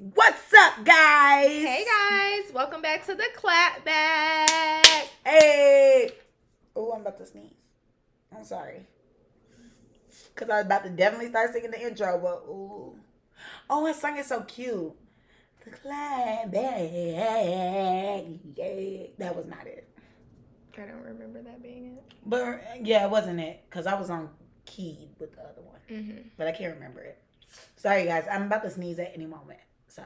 What's up, guys? Hey guys, welcome back to the clap back. Hey. Oh, I'm about to sneeze. I'm sorry. Cause I was about to definitely start singing the intro, but ooh. Oh, I sung it so cute. The clap back. Yeah. That was not it. I don't remember that being it. But yeah, it wasn't it. Cause I was on key with the other one. Mm-hmm. But I can't remember it. Sorry guys, I'm about to sneeze at any moment. So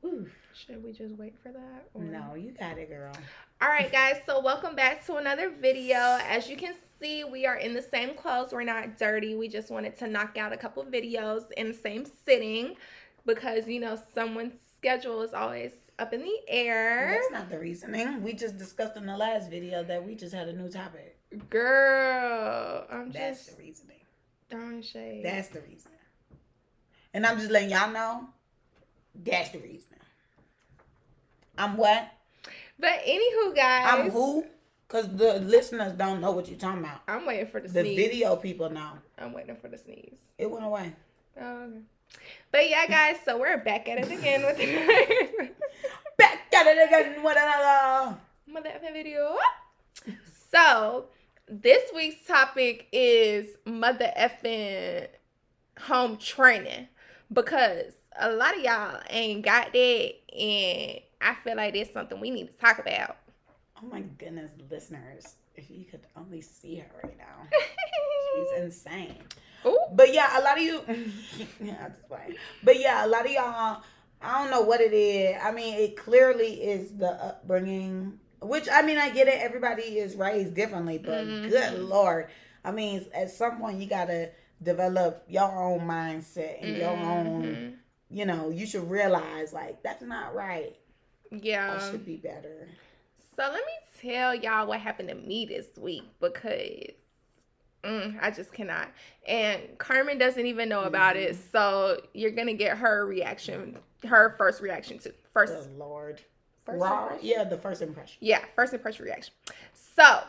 Whew. Should we just wait for that? or- No, you got it, girl. All right, guys. So welcome back to another video. As you can see, we are in the same clothes. We're not dirty. We just wanted to knock out a couple videos in the same sitting because you know someone's schedule is always up in the air. That's not the reasoning. We just discussed in the last video that we just had a new topic. Girl, I'm That's just the reasoning. throwing shade. That's the reason. And I'm just letting y'all know that's the reason. I'm what? but anywho, guys, I'm who? Because the listeners don't know what you're talking about. I'm waiting for the, The sneeze. video people know. I'm waiting for the sneeze. It went away. Oh, okay. But yeah, guys, so we're back at it again with Back at it again with another. mother video. So this week's topic is mother effing home training because a lot of y'all ain't got that, and I feel like that's something we need to talk about. Oh my goodness, listeners. If you could only see her right now. She's insane. Ooh. But yeah, a lot of you. yeah, just playing. But yeah, a lot of y'all. I don't know what it is. I mean, it clearly is the upbringing. Which I mean, I get it. Everybody is raised differently, but Mhm. good lord, I mean, at some point you gotta develop your own mindset and your own. You know, you should realize like that's not right. Yeah. I should be better. So let me tell y'all what happened to me this week because mm, I just cannot. And Carmen doesn't even know about it, so you're gonna get her reaction, her first reaction to first. Lord. first Raw. impression? Yeah, the first impression. Yeah, first impression reaction. So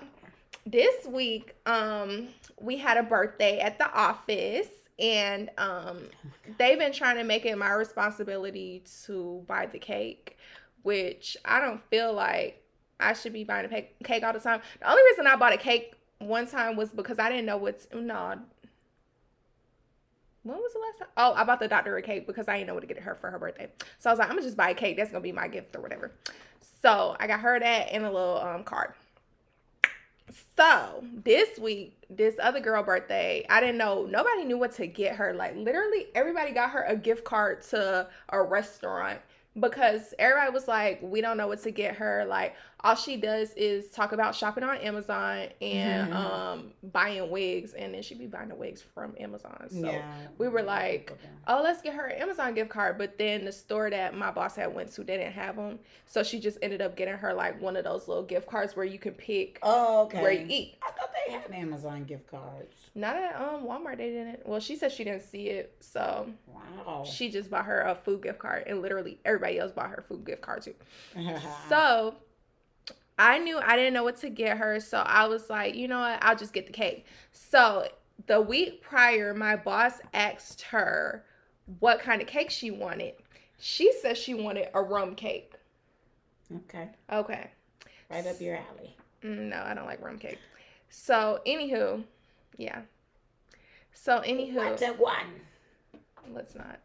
this week, um, we had a birthday at the office, and um, they've been trying to make it my responsibility to buy the cake, which I don't feel like I should be buying a cake all the time. The only reason I bought a cake one time was because I didn't know what's no. When was the last time? Oh, I bought the doctor a cake because I didn't know what to get her for her birthday. So I was like, I'm gonna just buy a cake. That's gonna be my gift or whatever. So I got her that and a little um card. So this week, this other girl birthday, I didn't know nobody knew what to get her. Like literally everybody got her a gift card to a restaurant because everybody was like, we don't know what to get her. Like all she does is talk about shopping on Amazon and Mhm. um buying wigs and then she'd be buying the wigs from Amazon. So yeah. we were like, oh, let's get her an Amazon gift card. But then the store that my boss had went to, didn't have them. So she just ended up getting her like one of those little gift cards where you can pick Oh, okay. where you eat. I thought they had Amazon gift cards. Not at um Walmart, they didn't. Well, she said she didn't see it, so Wow. she just bought her a food gift card, and literally everybody else bought her food gift card too. So I knew I didn't know what to get her, so I was like, you know what, I'll just get the cake. So the week prior, my boss asked her what kind of cake she wanted. She said she wanted a rum cake. okay, Okay. right up your alley. Mm, No, I don't like rum cake. So, anywho, yeah. So, anywho, What's a one? let's not.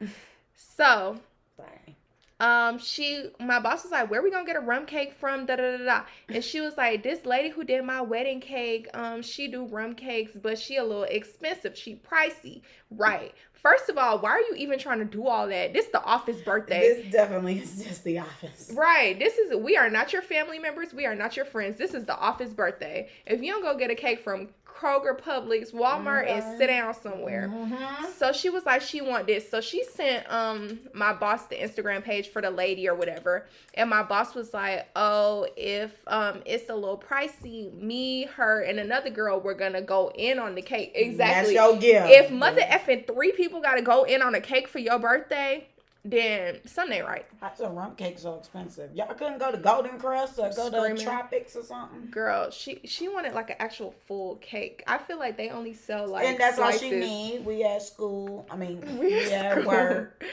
So, Sorry. Um, she, my boss was like, "Where we gonna get a rum cake from?" Da da da da. And she was like, "This lady who did my wedding cake, um, she do rum cakes, but she a little expensive. She pricey, right? First of all, why are you even trying to do all that? This is the office birthday." This definitely is just the office. Right. This is we are not your family members. We are not your friends. This is the office birthday. If you don't go get a cake from Kroger, Publix, Walmart, and Mhm. sit down somewhere. Mhm. So she was like, she want this. So she sent um my boss the Instagram page for the lady or whatever. And my boss was like, Oh, if um it's a little pricey, me, her, and another girl we're gonna go in on the cake. Exactly. That's your gift. if mother effing three people gotta go in on a cake for your birthday, then Sunday right. How's a rum cake so expensive? Y'all couldn't go to Golden Krust or go Screaming. to Tropics or something. Girl, she she wanted like an actual full cake. I feel like they only sell like and that's all she slices. need. We at school. I mean, We at school. work.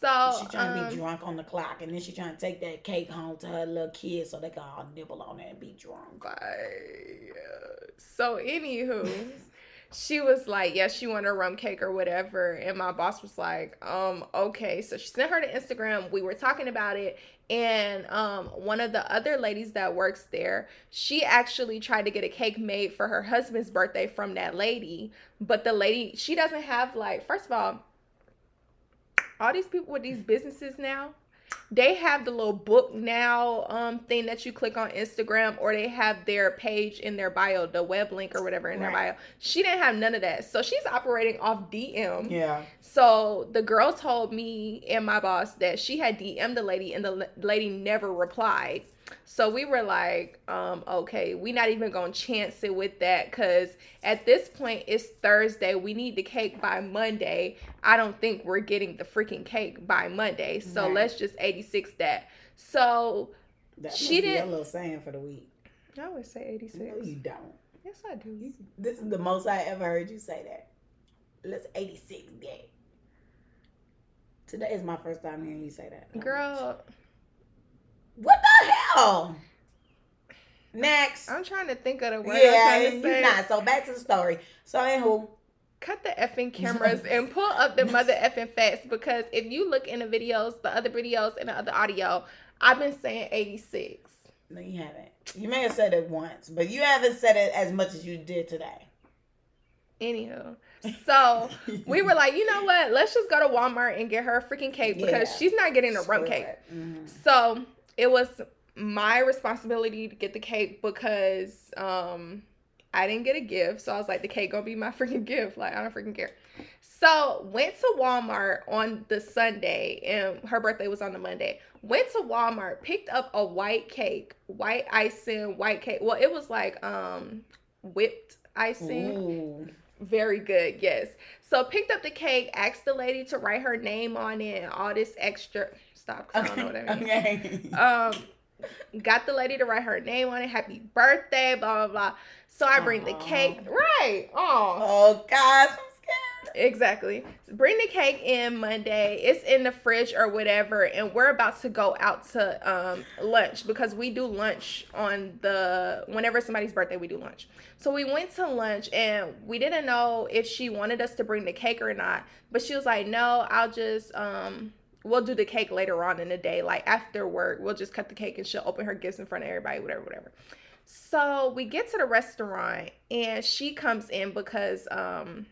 So She trying to um, be drunk on the clock, and then she trying to take that cake home to her little kids so they can all nibble on it and be drunk. Bye. So anywho, she was like, yeah, she wanted a rum cake or whatever. And my boss was like, um, okay. So she sent her to Instagram. We were talking about it. And um, one of the other ladies that works there, she actually tried to get a cake made for her husband's birthday from that lady. But the lady, she doesn't have like, first of all, all these people with these businesses now, they have the little book now um thing that you click on Instagram or they have their page in their bio, the web link or whatever in their bio. She didn't have none of that. So she's operating off DM. Yeah. So the girl told me and my boss that she had DM'd the lady and the l- lady never replied. So we were like, um, okay, we not even gonna chance it with that because at this point it's Thursday. We need the cake by Monday. I don't think we're getting the freaking cake by Monday. So Right. let's just 86 that. So That She she did a didn't- little saying for the week. I would say 86. No, you don't. Yes, I do. This is the most I ever heard you say that. Let's 86 day. Today is my first time hearing you say that. Girl, What the hell? Next. I'm trying to think of the word. yeah, I'm trying to you say. not. So back to the story. So anywho, cut the effing cameras and pull up the mother effing facts because if you look in the videos, the other videos and the other audio, I've been saying 86. no, you haven't. You may have said it once, but you haven't said it as much as you did today. Anywho, so we were like, you know what? Let's just go to Walmart and get her a freaking cake because Yeah. she's not getting a rum cake. Mhm. So it was my responsibility to get the cake because um I didn't get a gift. So I was like, the cake gonna be my freaking gift. Like I don't freaking care. So went to Walmart on the Sunday and her birthday was on the Monday. Went to Walmart, picked up a white cake, white icing, white cake. Well, it was like um whipped icing. Ooh. Very good, yes. So picked up the cake, asked the lady to write her name on it all this extra stop 'cause I don't know what I mean. Okay. Um got the lady to write her name on it, happy birthday, blah blah blah. So I bring the cake. Right. Oh. oh gosh, I'm scared. Exactly. Bring the cake in Monday. It's in the fridge or whatever, and we're about to go out to um lunch because we do lunch on the whenever somebody's birthday we do lunch. So we went to lunch and we didn't know if she wanted us to bring the cake or not, but she was like, "No, I'll just um we'll do the cake later on in the day, like after work. We'll just cut the cake and she'll open her gifts in front of everybody, whatever, whatever." So we get to the restaurant and she comes in because um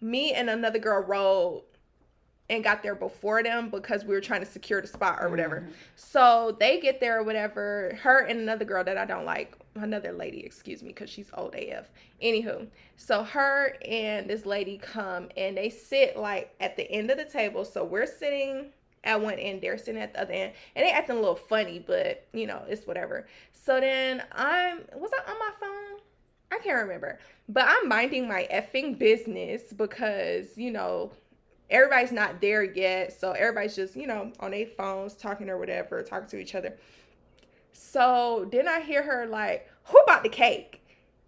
me and another girl rode and got there before them because we were trying to secure the spot or whatever. Mhm. So they get there or whatever. Her and another girl that I don't like, another lady, excuse me, because she's old AF. Anywho, so her and this lady come and they sit like at the end of the table. So we're sitting at one end, they're sitting at the other end, and they acting a little funny, but you know, it's whatever. So then I'm was I on my phone? I can't remember. But I'm minding my effing business because, you know, everybody's not there yet. So everybody's just, you know, on their phones talking or whatever, talking to each other. So then I hear her like, who bought the cake?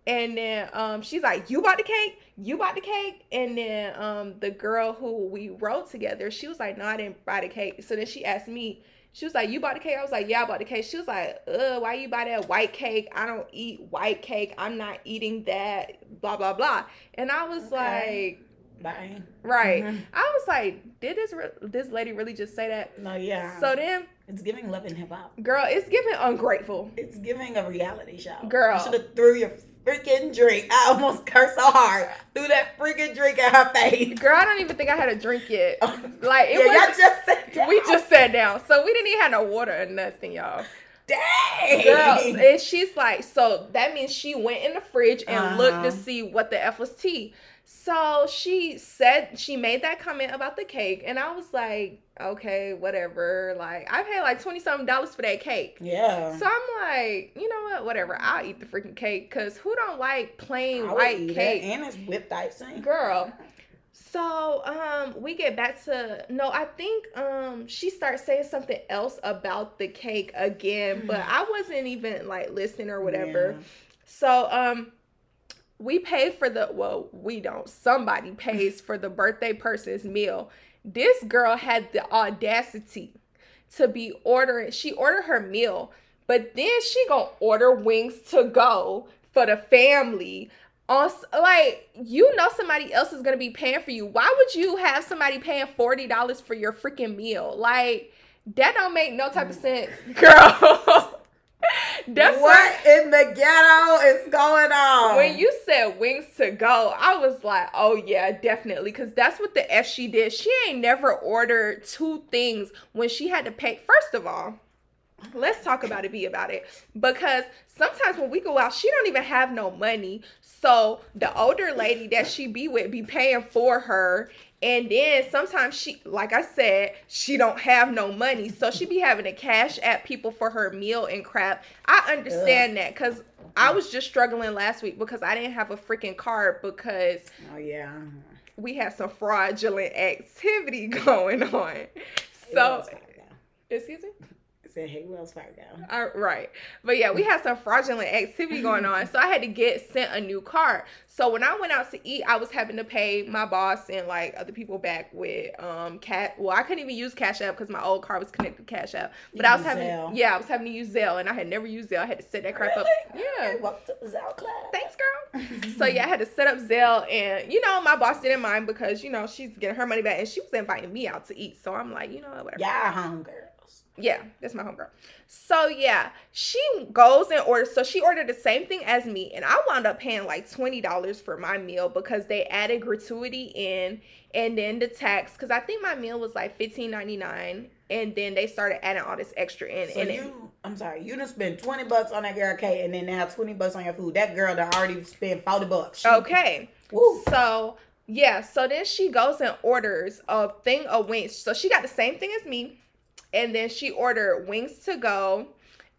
And then um she's like, You bought the cake? You bought the cake? And then um the girl who we rode together, she was like, No, I didn't buy the cake. So then she asked me, she was like, You bought the cake? I was like, Yeah, I bought the cake. She was like, Uh, why you buy that white cake? I don't eat white cake. I'm not eating that. Blah blah blah. And I was Okay. like, Bye. Right. Mhm. I was like, did this re- this lady really just say that? No, yeah. So then, it's giving love and hip hop. girl, it's giving ungrateful. It's giving a reality show. Girl. You should have threw your freaking drink. I almost cursed so hard. Threw that freaking drink at her face. Girl, I don't even think I had a drink yet. Like it yeah, y'all was. just said that. We just sat down, so we didn't even have no water or nothing, y'all. Dang. Girl, and she's like, so that means she went in the fridge and looked to Uh-huh. see what the f was tea. So she said she made that comment about the cake, and I was like, okay, whatever. Like I paid like twenty something dollars for that cake. Yeah. So I'm like, you know what? Whatever. I'll eat the freaking cake because who don't like plain white eat it. cake? And it's whipped icing. Girl. So um we get back to no, I think um she starts saying something else about the cake again, but I wasn't even like listening or whatever. So um we pay for the well, we don't. Somebody pays for the birthday person's meal. this girl had the audacity to be ordering. She ordered her meal, but then she gonna order wings to go for the family. On like you know somebody else is gonna be paying for you. Why would you have somebody paying forty dollars for your freaking meal? Like that don't make no type of mm. sense, girl. That's what in the ghetto is going on. When you said wings to go, I was like, oh yeah, definitely. Cause that's what the F she did. She ain't never ordered two things when she had to pay. First of all, let's talk about it, be about it. Because sometimes when we go out, she don't even have no money. So the older lady that she be with be paying for her and then sometimes she, like I said, she don't have no money. So she be having to cash at people for her meal and crap. I understand Ugh. that because I was just struggling last week because I didn't have a freaking card because Oh yeah. We had some fraudulent activity going on. So excuse me? Said, "Hey, Wells Fargo." Uh, right, but yeah, we had some fraudulent activity going on, so I had to get sent a new card. So when I went out to eat, I was having to pay my boss and like other people back with um cat. Well, I couldn't even use Cash App because my old card was connected to Cash App. But you I was having Zelle. yeah, I was having to use Zelle, and I had never used Zelle. I had to set that crap really? up. Yeah, welcome to the Zelle class. Thanks, girl. so yeah, I had to set up Zelle, and you know my boss didn't mind because you know she's getting her money back, and she was inviting me out to eat. So I'm like, you know whatever. Yeah, hunger. Yeah, that's my homegirl. So yeah, she goes and orders. So she ordered the same thing as me, and I wound up paying like twenty dollars for my meal because they added gratuity in, and then the tax. Because I think my meal was like fifteen ninety nine, and then they started adding all this extra in. So and you, it, I'm sorry, you done spent twenty bucks on that girl cake, and then now twenty bucks on your food. That girl done already spent forty bucks. She, okay. Woo. So yeah, so then she goes and orders a thing of wings. So she got the same thing as me and then she ordered wings to go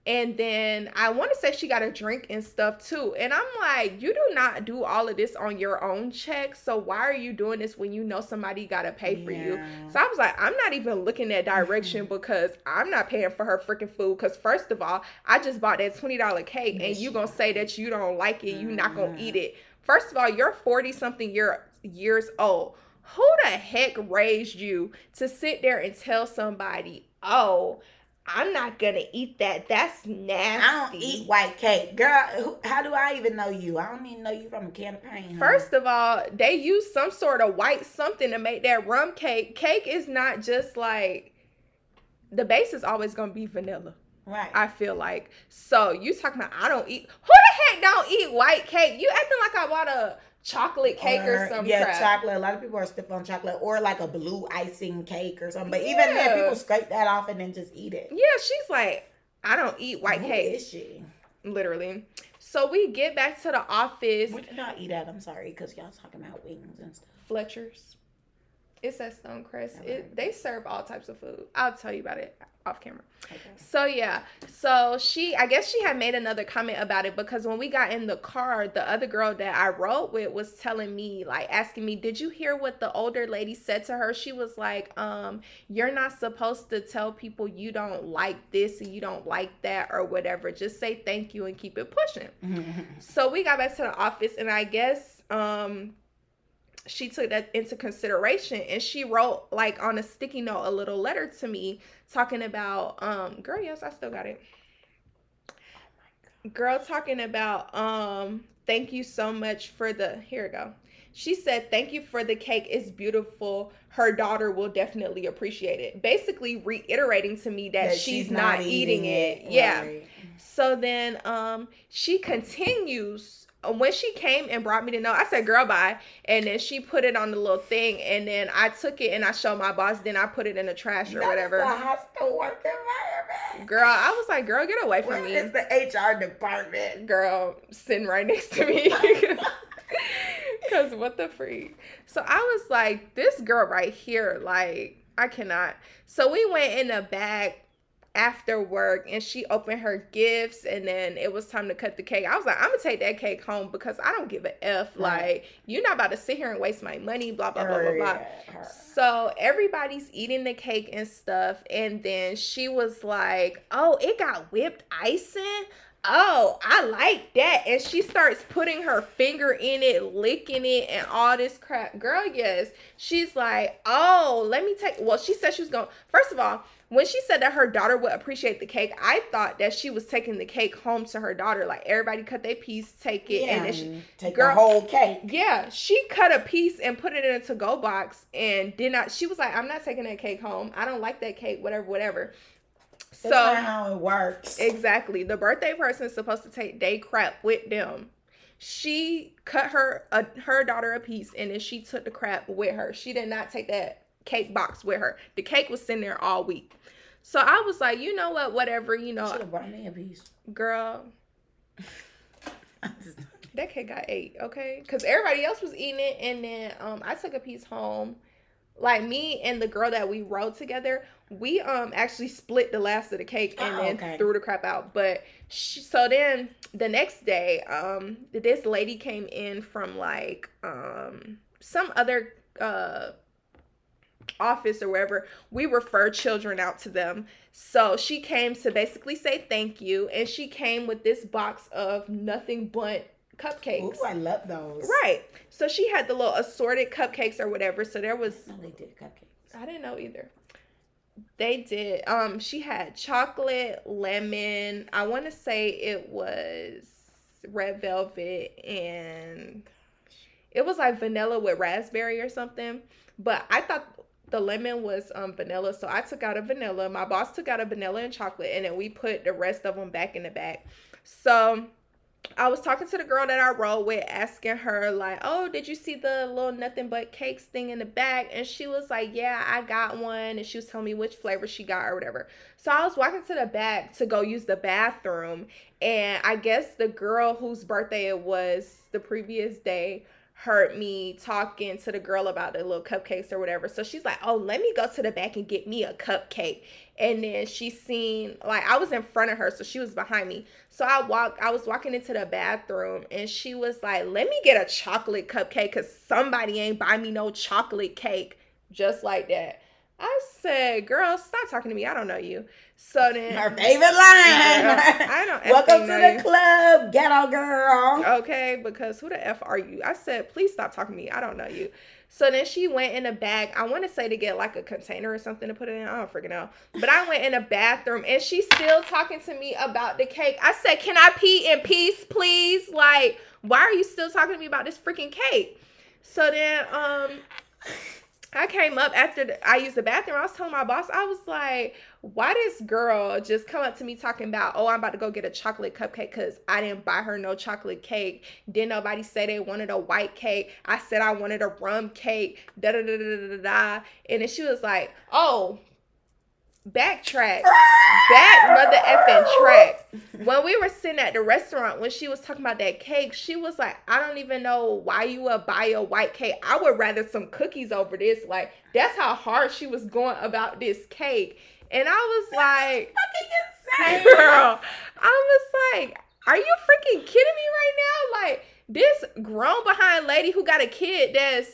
and then I want to say she got a drink and stuff too. And I'm like, you do not do all of this on your own check. So why are you doing this when you know somebody got to pay for yeah. you? So I was like, I'm not even looking that direction mm-hmm. because I'm not paying for her freaking food. Because first of all, I just bought that $20 cake and you're going to say that you don't like it. You're not going to eat it. First of all, you're 40 something year, years old. Who the heck raised you to sit there and tell somebody, oh, I'm not gonna eat that. That's nasty. I don't eat white cake, girl. How do I even know you? I don't even know you from a can of paint. First of all, they use some sort of white something to make that rum cake. Cake is not just like the base is always gonna be vanilla. Right. I feel like so. You talking about I don't eat? Who the heck don't eat white cake? You acting like I bought a chocolate cake or, or something. Yeah, crap. chocolate. A lot of people are stiff on chocolate or like a blue icing cake or something. But yeah. even then, people scrape that off and then just eat it. Yeah, she's like, I don't eat white Who cake. Is she? Literally. So we get back to the office. Where did I eat at? I'm sorry, because y'all talking about wings and stuff. Fletcher's. It's at Stonecrest. Okay. It, they serve all types of food. I'll tell you about it off camera. Okay. So yeah, so she, I guess she had made another comment about it because when we got in the car, the other girl that I rode with was telling me, like, asking me, "Did you hear what the older lady said to her?" She was like, "Um, you're not supposed to tell people you don't like this and you don't like that or whatever. Just say thank you and keep it pushing." so we got back to the office, and I guess um she took that into consideration and she wrote like on a sticky note a little letter to me talking about um girl yes i still got it. Girl talking about um thank you so much for the here we go. She said thank you for the cake. It's beautiful. Her daughter will definitely appreciate it. Basically reiterating to me that, that she's, she's, not, eating, eating, it, it. yeah. Right. so then um she continues Uh, when she came and brought me the note, I said, "Girl, bye." And then she put it on the little thing, and then I took it and I showed my boss. Then I put it in the trash or whatever. That's a hostile work environment. Girl, I was like, "Girl, get away from Where me." It's the HR department. Girl, sitting right next to me. Cause what the freak? So I was like, this girl right here, like I cannot. So we went in the back after work and she opened her gifts and then it was time to cut the cake. I was like, I'm gonna take that cake home because I don't give a F. Right. Like, you're not about to sit here and waste my money, blah, blah, blah, blah, blah. So everybody's eating the cake and stuff. And then she was like, Oh, it got whipped icing. oh, I like that. And she starts putting her finger in it, licking it, and all this crap. Girl, yes. She's like, oh, let me take. Well, she said she was going. First of all, when she said that her daughter would appreciate the cake, I thought that she was taking the cake home to her daughter. Like everybody cut their piece, take it, Yeah, and then she, take girl- the whole cake. yeah, she cut a piece and put it in a to-go box and did not. She was like, "I'm not taking that cake home. I don't like that cake. Whatever, whatever." That's So not how it works. Exactly. The birthday person is supposed to take day crap with them. She cut her uh, her daughter a piece and then she took the crap with her. She did not take that cake box with her. The cake was sitting there all week. So I was like, you know what, whatever, you know. Should have brought me a piece. girl, just- that cake got ate, okay? Because everybody else was eating it, and then um, I took a piece home. Like me and the girl that we rode together, we um actually split the last of the cake and Oh, then okay. threw the crap out. But she, so then the next day, um, this lady came in from like um some other uh office or wherever we refer children out to them. So she came to basically say thank you and she came with this box of Nothing Bundt cupcakes. Ooh, I love those. right. So she had the little assorted cupcakes or whatever so there was No, they did cupcakes. i didn't know either. They did um she had chocolate lemon i want to say it was red velvet and it was like vanilla with raspberry or something but i thought the lemon was um vanilla so i took out a vanilla my boss took out a vanilla and chocolate and then we put the rest of them back in the bag so I was talking to the girl that I rode with, asking her, like, oh, did you see the little Nothing Bundt Cakes thing in the bag? And she was like, yeah, I got one. And she was telling me which flavor she got or whatever. So I was walking to the back to go use the bathroom. And I guess the girl whose birthday it was the previous day heard me talking to the girl about the little cupcakes or whatever. So she's like, oh, let me go to the back and get me a cupcake. And then she seen, like, I was in front of her, so she was behind me. So I walked, I was walking into the bathroom and she was like, let me get a chocolate cupcake because somebody ain't buy me no chocolate cake. Just like that. I said, girl, stop talking to me. I don't know you. So then. Her favorite line. I don't Welcome to the you. club, ghetto girl. Okay, because who the F are you? I said, please stop talking to me. I don't know you. So then she went in a bag. I want to say to get like a container or something to put it in. I don't freaking know. But I went in a bathroom and she's still talking to me about the cake. I said, Can I pee in peace, please? Like, why are you still talking to me about this freaking cake? So then um I came up after I used the bathroom. I was telling my boss, I was like, why this girl just come up to me talking about, oh, I'm about to go get a chocolate cupcake because I didn't buy her no chocolate cake. Didn't nobody say they wanted a white cake. I said I wanted a rum cake. Da da da da da da. And then she was like, oh, backtrack. Back mother effing track. When we were sitting at the restaurant, when she was talking about that cake, she was like, I don't even know why you would buy a white cake. I would rather some cookies over this. Like, that's how hard she was going about this cake. And I was like, Fucking insane. girl, I was like, are you freaking kidding me right now? Like, this grown behind lady who got a kid that's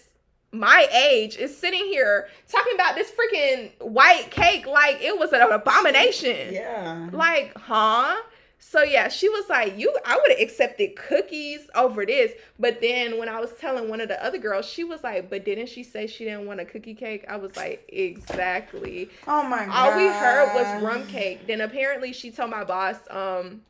my age is sitting here talking about this freaking white cake like it was an abomination. Yeah. Like, huh? So yeah, she was like, "You, I would have accepted cookies over this." But then when I was telling one of the other girls, she was like, "But didn't she say she didn't want a cookie cake?" I was like, "Exactly." Oh my god. All we heard was rum cake. Then apparently she told my boss, um,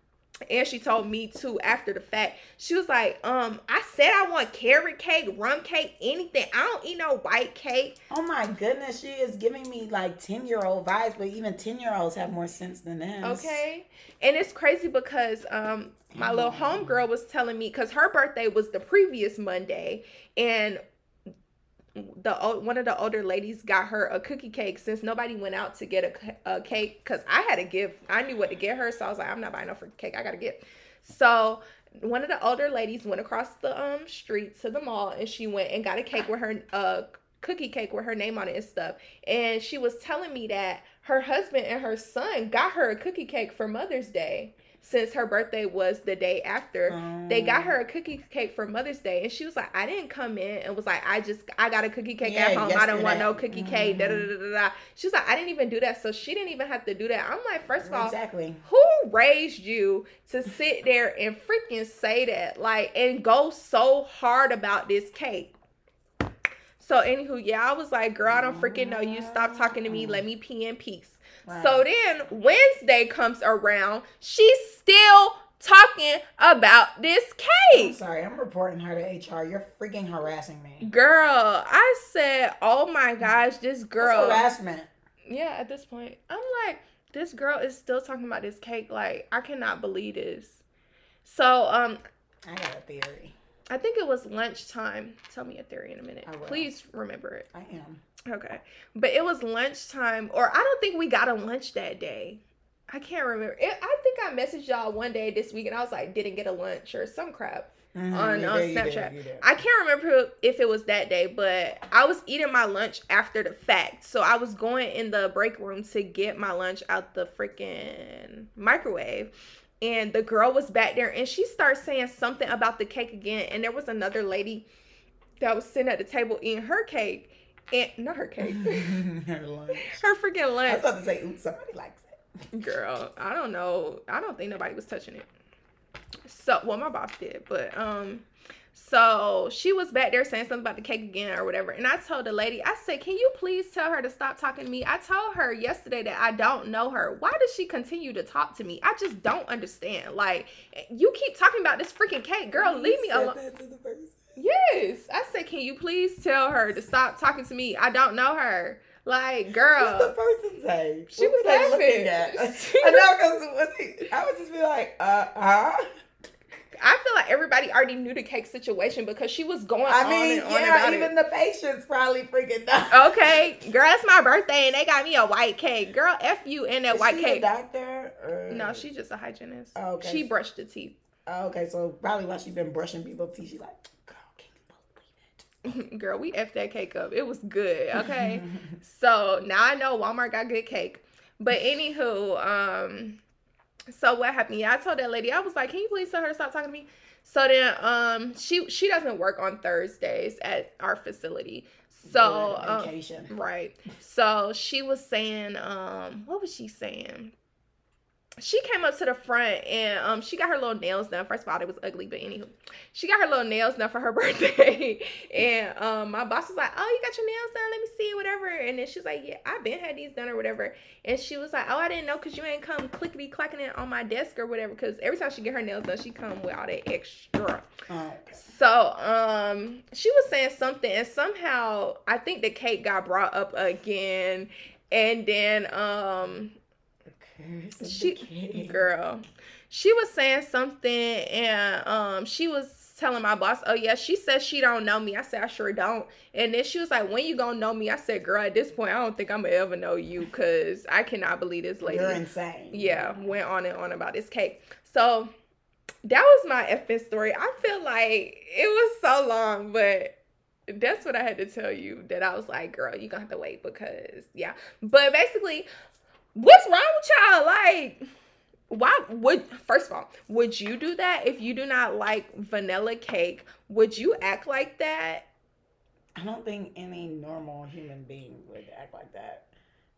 and she told me too after the fact. She was like, um, I said I want carrot cake, rum cake, anything. I don't eat no white cake. Oh my goodness, she is giving me like 10 year old vibes, but even 10 year olds have more sense than this. Okay. And it's crazy because um my little homegirl was telling me because her birthday was the previous Monday and the one of the older ladies got her a cookie cake since nobody went out to get a, a cake because I had to give I knew what to get her so I was like I'm not buying no freaking cake. I gotta get so one of the older ladies went across the um street to the mall and she went and got a cake with her uh cookie cake with her name on it and stuff. And she was telling me that her husband and her son got her a cookie cake for Mother's Day since her birthday was the day after. They got Um, her a cookie cake for Mother's Day, and she was like, "I didn't come in," and was like, "I just I got a cookie cake Yeah, at home. I don't want no yesterday. cookie cake." Da, da, da, da, da. She was like, "I didn't even do that," so she didn't even have to do that. I'm like, first of all, Exactly. who raised you to sit there and freaking say that like and go so hard about this cake so anywho yeah i was like girl i don't freaking know you stop talking to me let me pee in peace so then wednesday comes around she's still talking about this I'm cake sorry, I'm reporting her to HR. You're freaking harassing me. girl i said oh my gosh this That's girl harassment. yeah at this point i'm like this girl is still talking about this cake like i cannot believe this so um I got a theory. I think it was lunchtime. Tell me a theory in a minute. Please remember it. I am. Okay. But it was lunchtime, or I don't think we got a lunch that day. I can't remember. It, I think I messaged y'all one day this week and I was like, didn't get a lunch or some crap. Mhm, On- you on Snapchat. you did. I can't remember if it was that day, but I was eating my lunch after the fact. So I was going in the break room to get my lunch out the freaking microwave. And the girl was back there and she starts saying something about the cake again. And there was another lady that was sitting at the table eating her cake. And not her cake. Her lunch. her freaking lunch. I was about to say, oops, somebody likes it. Girl, I don't know. I don't think nobody was touching it. So, well, my boss did, but um, so she was back there saying something about the cake again or whatever. And I told the lady, I said, "Can you please tell her to stop talking to me?" I told her yesterday that I don't know her. Why does she continue to talk to me? I just don't understand. Like, you keep talking about this freaking cake, girl. Leave me alone. that to the person. Yes, I said, "Can you please tell her to stop talking to me? I don't know her." Like, What girl. the person say? She What was laughing. looking at? I know because I would just be like, uh, huh? I feel like everybody already knew the cake situation because she was going on. I on mean, yeah, even it. the patients probably freaking know. Okay, girl, it's my birthday and they got me a white cake. Girl, F you and that Is white she cake. doctor? Or... No, she's just a hygienist. Oh, okay. She brushed the teeth. Oh, okay, so probably while she's been brushing people's teeth, she's like, girl, can you believe it? girl, we F that cake up. It was good. Okay. so now I know Walmart got good cake. But anywho, um, so what happened? Yeah, I told that lady, I was like, Can you please tell her to stop talking to me? So then um she she doesn't work on Thursdays at our facility. So um. Right. So she was saying, um, what was she saying? She came up to the front and um she got her little nails done. First of all, it was ugly, but anywho, she got her little nails done for her birthday. and um my boss was like, Oh, you got your nails done? Let me see, whatever. And then she's like, Yeah, I've been had these done or whatever. And she was like, Oh, I didn't know because you ain't come clickety clacking it on my desk or whatever. Cause every time she get her nails done, she come with all that extra. Oh. So, um, she was saying something, and somehow I think the cake got brought up again, and then, um, Okay, so the she, girl, she was saying something, and um, she was telling my boss, "Oh yeah, she says she don't know me." I said, "I sure don't." And then she was like, "When you gonna know me?" I said, "Girl, at this point, I don't think I'm gonna ever know you, cause I cannot believe this lady." You're insane. yeah, went on and on about this cake. So that was my effing story. I feel like it was so long, but that's what I had to tell you. That I was like, girl, you gonna have to wait because yeah. But basically, what's wrong with y'all? Like, why would first of all, would you do that if you do not like vanilla cake? Would you act like that? I don't think any normal human being would act like that.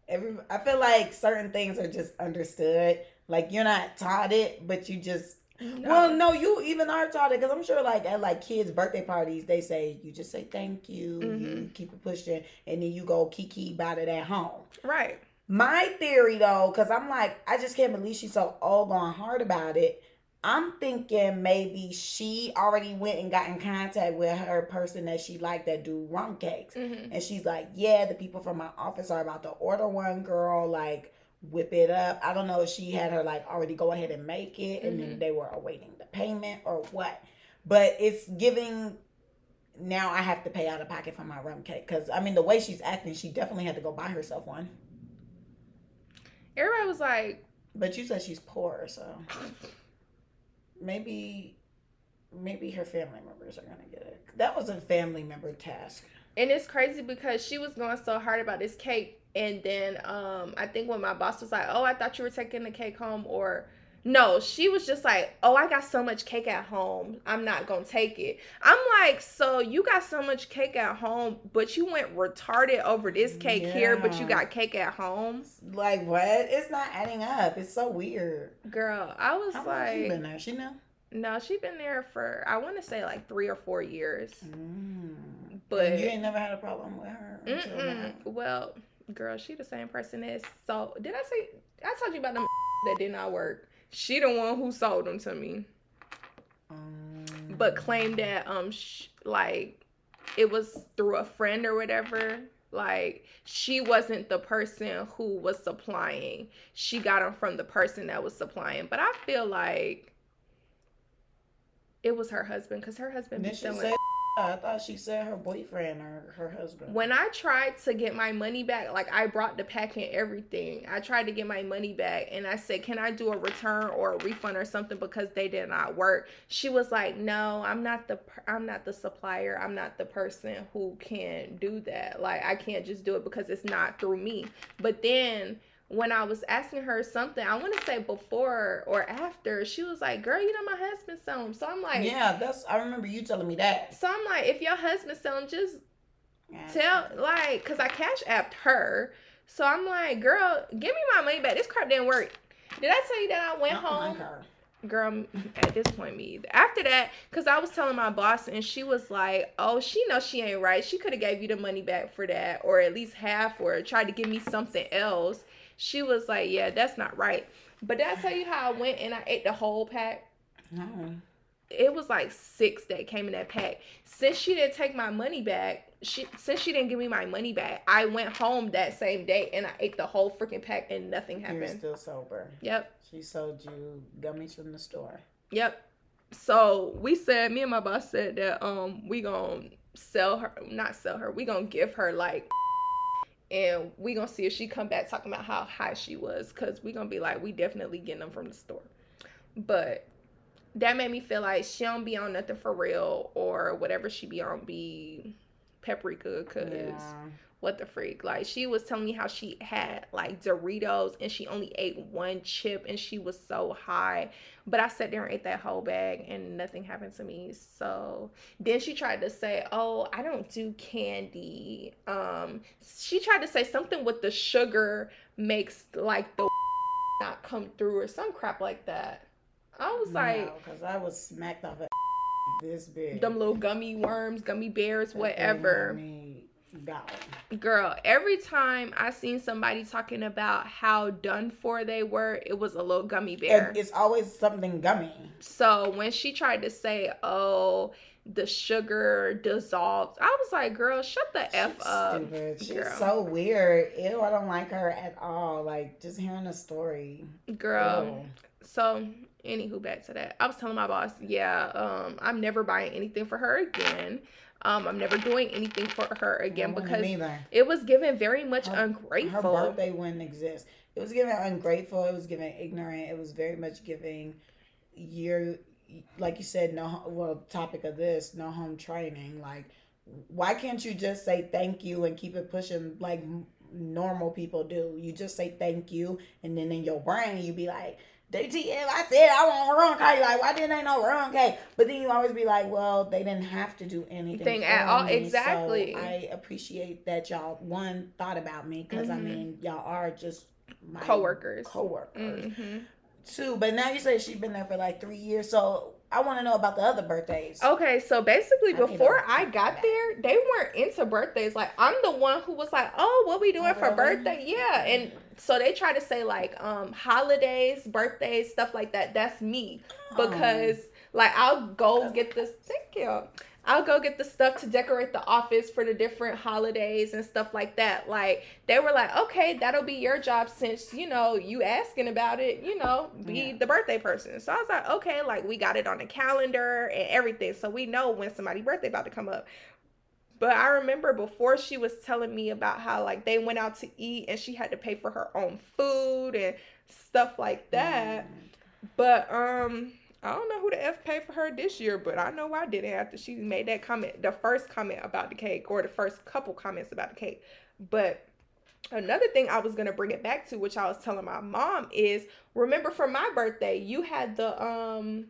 Every I feel like certain things are just understood. Like you're not taught it, but you just No. well, no, you even are taught it because I'm sure like at like kids' birthday parties, they say you just say thank you, you Mhm. keep it pushing, and then you go kiki about it at home. right. My theory though, because I'm like, I just can't believe she's so all gone hard about it. I'm thinking maybe she already went and got in contact with her person that she liked that do rum cakes. hmm And she's like, Yeah, the people from my office are about to order one girl, like whip it up. I don't know if she had her like already go ahead and make it and then Mhm. they were awaiting the payment or what. But it's giving now I have to pay out of pocket for my rum cake. Cause I mean the way she's acting, she definitely had to go buy herself one. Everybody was like, But you said she's poor, so maybe maybe her family members are gonna get it. That was a family member task. And it's crazy because she was going so hard about this cake. And then um I think when my boss was like, Oh, I thought you were taking the cake home or No, she was just like, "Oh, I got so much cake at home. I'm not gonna take it." I'm like, "So you got so much cake at home, but you went retarded over this cake here, but you got cake at home, Like what? It's not adding up. It's so weird. girl." I was How long she been like, there? She know. "No, she been there for I want to say like three or four years." Mm. But- And you ain't never had a problem with her. Well, girl, she the same person as so. Did I say I told you about them that did not work? She the one who sold them to me. Um, but claimed that um sh- like it was through a friend or whatever. Like she wasn't the person who was supplying. She got them from the person that was supplying. But i feel like it was her husband because her husband be selling I thought she said her boyfriend or her husband. when I tried to get my money back, like I brought the pack and everything, I tried to get my money back and I said, Can I do a return or a refund or something because they did not work? She was like, No, I'm not the I'm not the supplier. I'm not the person who can do that. Like I can't just do it because it's not through me. But then when I was asking her something, I want to say before or after, she was like, Girl, you know my husband selling them. So I'm like, yeah, that's. I remember you telling me that. So I'm like, if your husband selling, just Yeah. tell like because i cash apped her so i'm like girl give me my money back this crap didn't work did i tell you that i went I don't like home girl at this point me either after that because i was telling my boss and she was like oh she knows she ain't right she could have gave you the money back for that or at least half or tried to give me something else she was like yeah that's not right but i tell you how i went and i ate the whole pack No. it was like six that came in that pack. Since she didn't take my money back, she since she didn't give me my money back, I went home that same day and I ate the whole freaking pack and nothing You're happened. still sober. Yep, She sold you gummies from the store. yep. So we said, me and my boss said that um we gonna sell her, not sell her, we gonna give her like, and we gonna see if she come back talking about how high she was, cause we gonna be like, we definitely getting them from the store, but that made me feel like she don't be on nothing for real or whatever she be on be paprika cause Yeah. What the freak? Like she was telling me how she had like doritos and she only ate one chip and she was so high. But i sat there and ate that whole bag and nothing happened to me. So then she tried to say oh i don't do candy. Um she tried to say something with the sugar makes like the not come through or some crap like that. I was like because I was smacked off at this big. them little gummy worms, gummy bears, whatever. had me Girl, every time I seen somebody talking about how done for they were, it was a little gummy bear. And it's always something gummy. So when she tried to say, "Oh, the sugar dissolved," I was like, "Girl, shut the f up." Stupid. She's girl. so weird. Ew, I don't like her at all. Like just hearing the story. Girl, Ew. So, anywho, back to that. I was telling my boss, yeah, um, I'm never buying anything for her again. Um, I'm never doing anything for her again because it was given very much Her- ungrateful. Her birthday wouldn't exist. It was given ungrateful. It was given ignorant. It was very much giving year, like you said, no. Well, topic of this, no home training. Like, why can't you just say thank you and keep it pushing like normal people do? You just say thank you, and then in your brain you be like. DTF, I said I want wrong cake. Like, why didn't they know wrong cake? But then you always be like, well, they didn't have to do anything Thing at all. me, so Exactly. I appreciate that y'all one thought about me because I Mhm. mean y'all are just my Coworkers. Coworkers hmm too. But now you say she's been there for like three years, so I want to know about the other birthdays. Okay, so basically, I before I got there, they weren't into birthdays. Like I'm the one who was like, "Oh, what we doing Oh, for really? birthday?" Yeah, and so they try to say like um holidays, birthdays, stuff like that. That's me Oh. because like I'll go get this. Thank you. I'll go get the stuff to decorate the office for the different holidays and stuff like that. Like they were like, okay, that'll be your job since you know you asking about it. You know, be Yeah. the birthday person. So I was like, okay, like we got it on the calendar and everything, so we know when somebody's birthday about to come up. But I remember before she was telling me about how like they went out to eat and she had to pay for her own food and stuff like that. Mm. But um, I don't know who the f paid for her this year, but I know I didn't after she made that comment, the first comment about the cake or the first couple comments about the cake. But another thing I was gonna bring it back to, which I was telling my mom, is remember for my birthday, you had the um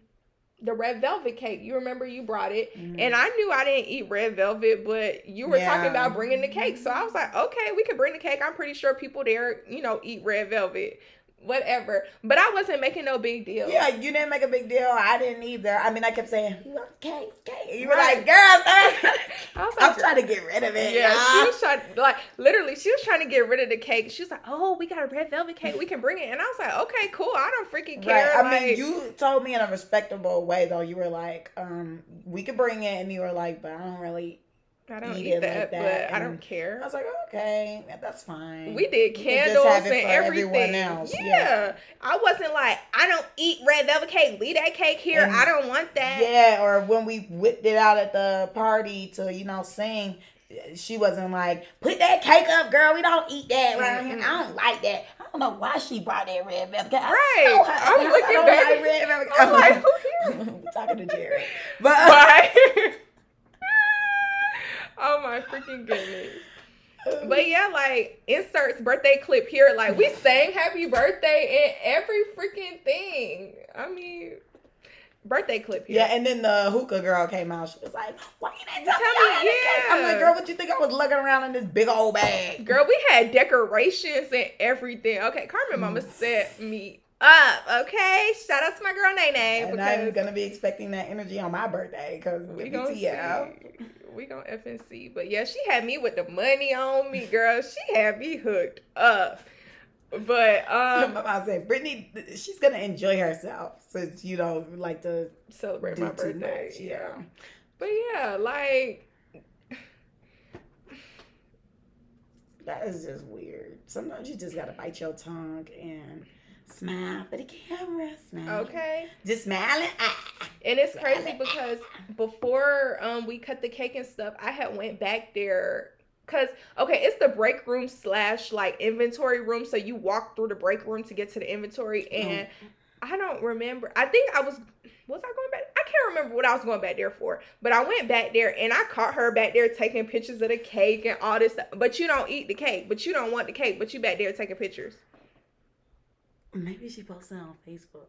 the red velvet cake. You remember you brought it, Mhm. and I knew I didn't eat red velvet, but you were talking about bringing the cake, so I was like, okay, we could bring the cake. I'm pretty sure people there, you know, eat red velvet, whatever. But I wasn't making no big deal. Yeah, you didn't make a big deal. I didn't either. I mean, I kept saying, "You want cake, cake." You were Right. like, "Girl, stop." I was I'm trying to get rid of it. Yeah, she y'all. was trying like literally she was trying to get rid of the cake. She was like, "Oh, we got a red velvet cake. We can bring it." And I was like, "Okay, cool. I don't freaking care." Right. I like, mean, you told me in a respectable way, though. You were like, um, "We could bring it," and you were like, "But I don't really." I don't eat eat that, like that, but I don't care. I was like, "Okay, yeah, that's fine." We did You can just candles and everything. else, Yeah. yeah. I wasn't like, I don't eat red velvet cake. Leave that cake here. And- I don't want that. Yeah, or when we whipped it out at the party to, you know, sing, she wasn't like, put that cake up, girl. We don't eat that around here. I don't like that. I don't know why she brought that red velvet cake. Right. I'm, looking back. like red velvet cake. I'm like, who we talking to Jerry. But Right. oh my freaking goodness. But yeah, like inserts birthday clip here. Like we sang happy birthday in every freaking thing. I mean, birthday clip here. yeah, and then the hookah girl came out. She was like, why you didn't tell, Tell me, me, I had a cake? I'm like, girl, what you think I was lugging around in this big old bag? Girl, we had decorations and everything. Okay, Carmen Mama set me up. Okay, shout out to my girl Nene And I'm because gonna be expecting that energy on my birthday because we gonna yeah. see. We gonna F and see. But yeah, she had me with the money on me, girl. She had me hooked up. But um, my mom saying Brittany, she's gonna enjoy herself since you don't like to celebrate my birthday. much. Yeah. But yeah, like That is just weird. Sometimes you just gotta bite your tongue and smile for the camera. Smile. okay. Just smiling. And it's crazy because before um we cut the cake and stuff, I had went back there Cause okay, it's the break room slash like inventory room. So you walk through the break room to get to the inventory, and I don't remember. I think I was was I going back? I can't remember what I was going back there for. But I went back there and I caught her back there taking pictures of the cake and all this stuff. But you don't eat the cake, but you don't want the cake, but you back there taking pictures. Maybe she posted on Facebook.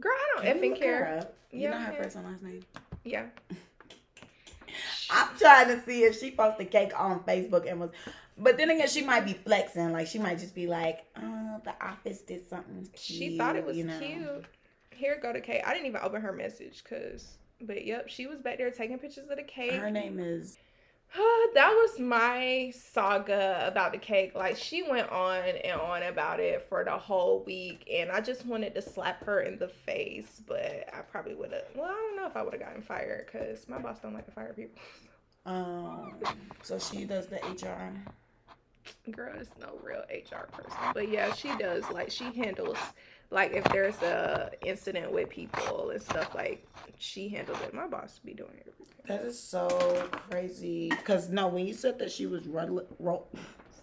Girl, I don't Can you effing care. You Yeah, know her first and last name. Yeah. I'm trying to see if she posted cake on Facebook and was, but then again, she might be flexing. Like she might just be like, "Oh, the office did something." Cute, She thought it was you know? cute. Here go to cake. I didn't even open her message because, but yep, she was back there taking pictures of the cake. Her name is. that was my saga about the cake. Like she went on and on about it for the whole week, and I just wanted to slap her in the face, but I probably would have. Well, I don't know if I would have gotten fired because my boss don't like to fire people. Um. So she does the HR. Girl is no real HR person, but yeah, she does. Like she handles, like if there's a incident with people and stuff, like she handles it. My boss be doing it everything. That is so crazy. Cause no, when you said that she was roll, roll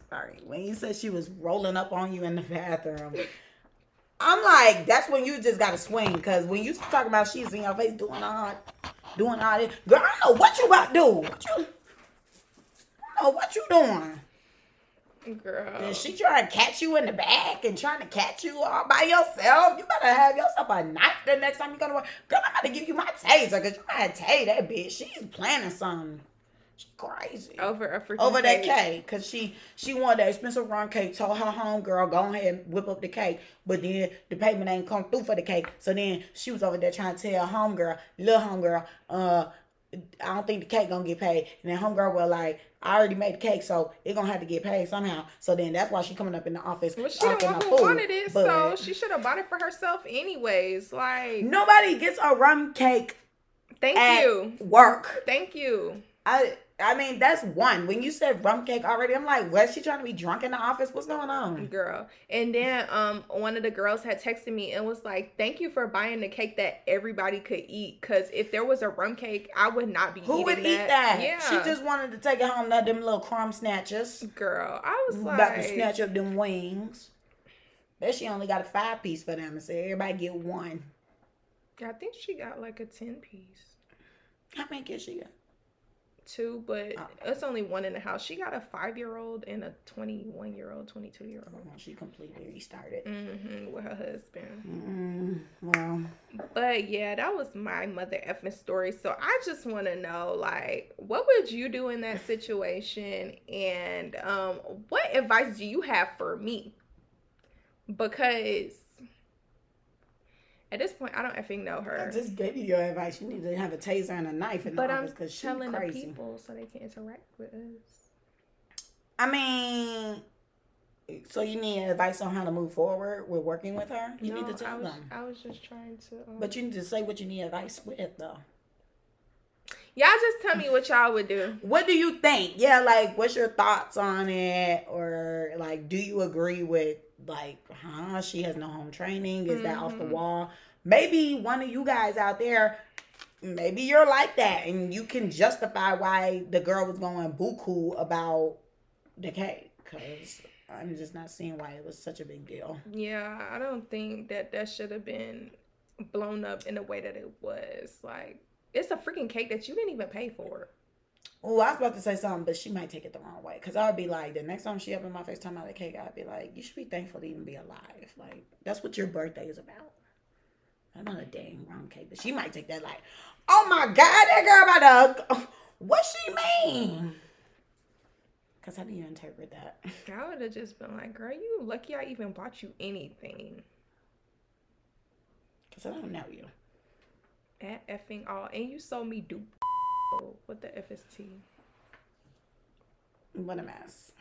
sorry, when you said she was rolling up on you in the bathroom, I'm like, that's when you just gotta swing. Cause when you talk about she's in your face doing all, doing all this, girl, I don't know what you about to do. What you, I don't know what you doing. Girl, And she trying to catch you in the back and trying to catch you all by yourself. You better have yourself a knife the next time you go to work. Girl, I'm about to give you my taser because you gotta tase that bitch. She's planning something. She crazy. over a freaking Over that cake. cake, cause she she wanted that expensive round cake. Told her home girl, go ahead and whip up the cake. But then the payment ain't come through for the cake. So then she was over there trying to tell home girl, little home girl, uh, I don't think the cake gonna get paid. And then home girl was like, I already made the cake, so it gonna have to get paid somehow. So then that's why she coming up in the office. Well, she the one who food. wanted it, so she should have bought it for herself anyways. Like, nobody gets a rum cake thank at you, work. thank you. I I mean that's one. When you said rum cake already, I'm like, was she trying to be drunk in the office? What's going on? girl. And then um one of the girls had texted me and was like, "Thank you for buying the cake that everybody could eat. Cause if there was a rum cake, I would not be Who would that. eat that? Yeah, She just wanted to take it home, let them little crumb snatchers. girl. I was About like, to snatch up them wings. Bet she only got a five piece for them and said everybody get one. I think she got like a ten piece. How many kids she got? Two, but Oh. it's only one in the house. She got a five year old and a 21 year old, 22 year old. Oh, she completely restarted. hmm with her husband. Mm, well, But yeah, that was my mother effing story. So I just want to know, like, what would you do in that situation, and um, what advice do you have for me? Because at this point, I don't effing know her. I just gave you your advice. You need to have a taser and a knife in the but I'm office because she's telling the people so they can interact with us. I mean, so you need advice on how to move forward with working with her. You no, need to I tell was, them. I was just trying to. Um, But you need to say what you need advice with, though. y'all just tell me what y'all would do. What do you think? Yeah, like, what's your thoughts on it? Or, like, do you agree with, like, huh, she has no home training? Is that off the Mhm. wall? Maybe one of you guys out there, maybe you're like that and you can justify why the girl was going buku about the cake. Because I'm just not seeing why it was such a big deal. Yeah, I don't think that that should have been blown up in the way that it was. Like, it's a freaking cake that you didn't even pay for. Oh, I was about to say something, but she might take it the wrong way. Cause I'd be like, the next time she up in my face talking about a cake, I'd be like, you should be thankful to even be alive. Like that's what your birthday is about. That's not a dang wrong cake, but she might take that like, oh my god, that girl about to. What she mean? Cause how do you interpret that? I would have just been like, girl, you lucky I even bought you anything Cause I don't know you. at effing all. And you sold me dupe. What the FST? What a mess.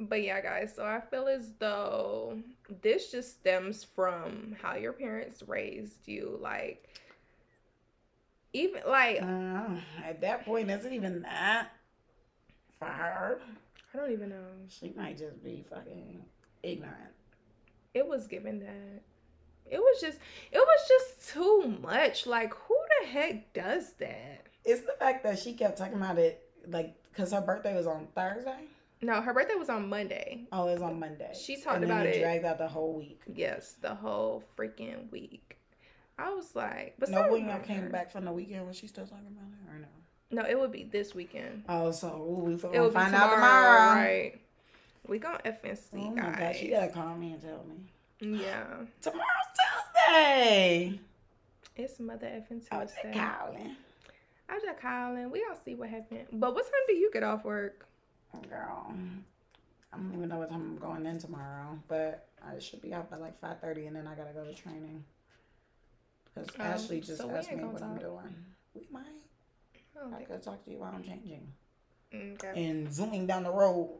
But yeah, guys, so I feel as though this just stems from how your parents raised you. Like, even like, Uh, at that point, is it even that for her? I don't even know. She might just be fucking ignorant. It was given that. It was just, it was just too much. Like, who the heck does that? It's the fact that she kept talking about it, like, because her birthday was on Thursday. No, her birthday was on Monday. Oh, it was on Monday. She talked and then about it. dragged out the whole week. Yes, the whole freaking week. I was like, but no, when y'all came back from the weekend, was she still talking about it or no? No, it would be this weekend. Oh, so ooh, we It gonna would find be out tomorrow, tomorrow. right? We gonna FNC, Oh my guys. god, she gotta call me and tell me. Yeah, Tomorrow's Tuesday. It's Mother effing oh, I was Tuesday. calling. I'm just calling. We gonna see what happened. But what time do you get off work? Girl, I don't even know what time I'm going in tomorrow, but I should be out by like five thirty, and then I gotta go to training. Because Oh, Ashley just so asked me what I'm doing. We might. I I could talk to you while I'm changing mm, Okay. and zooming down the road.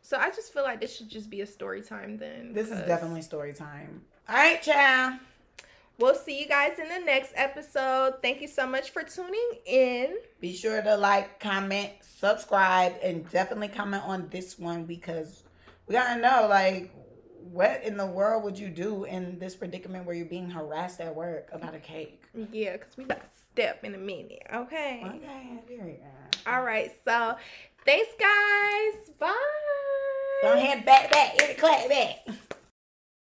So I just feel like this should just be a story time then. This is definitely story time. All right, child. We'll see you guys in the next episode. Thank you so much for tuning in. Be sure to like, comment, subscribe, and definitely comment on this one because we gotta know, like, what in the world would you do in this predicament where you're being harassed at work about a cake? Yeah, because we got to step in a minute. Okay. Okay, period. All right. So thanks, guys. Bye. Don't head back, back, clap back.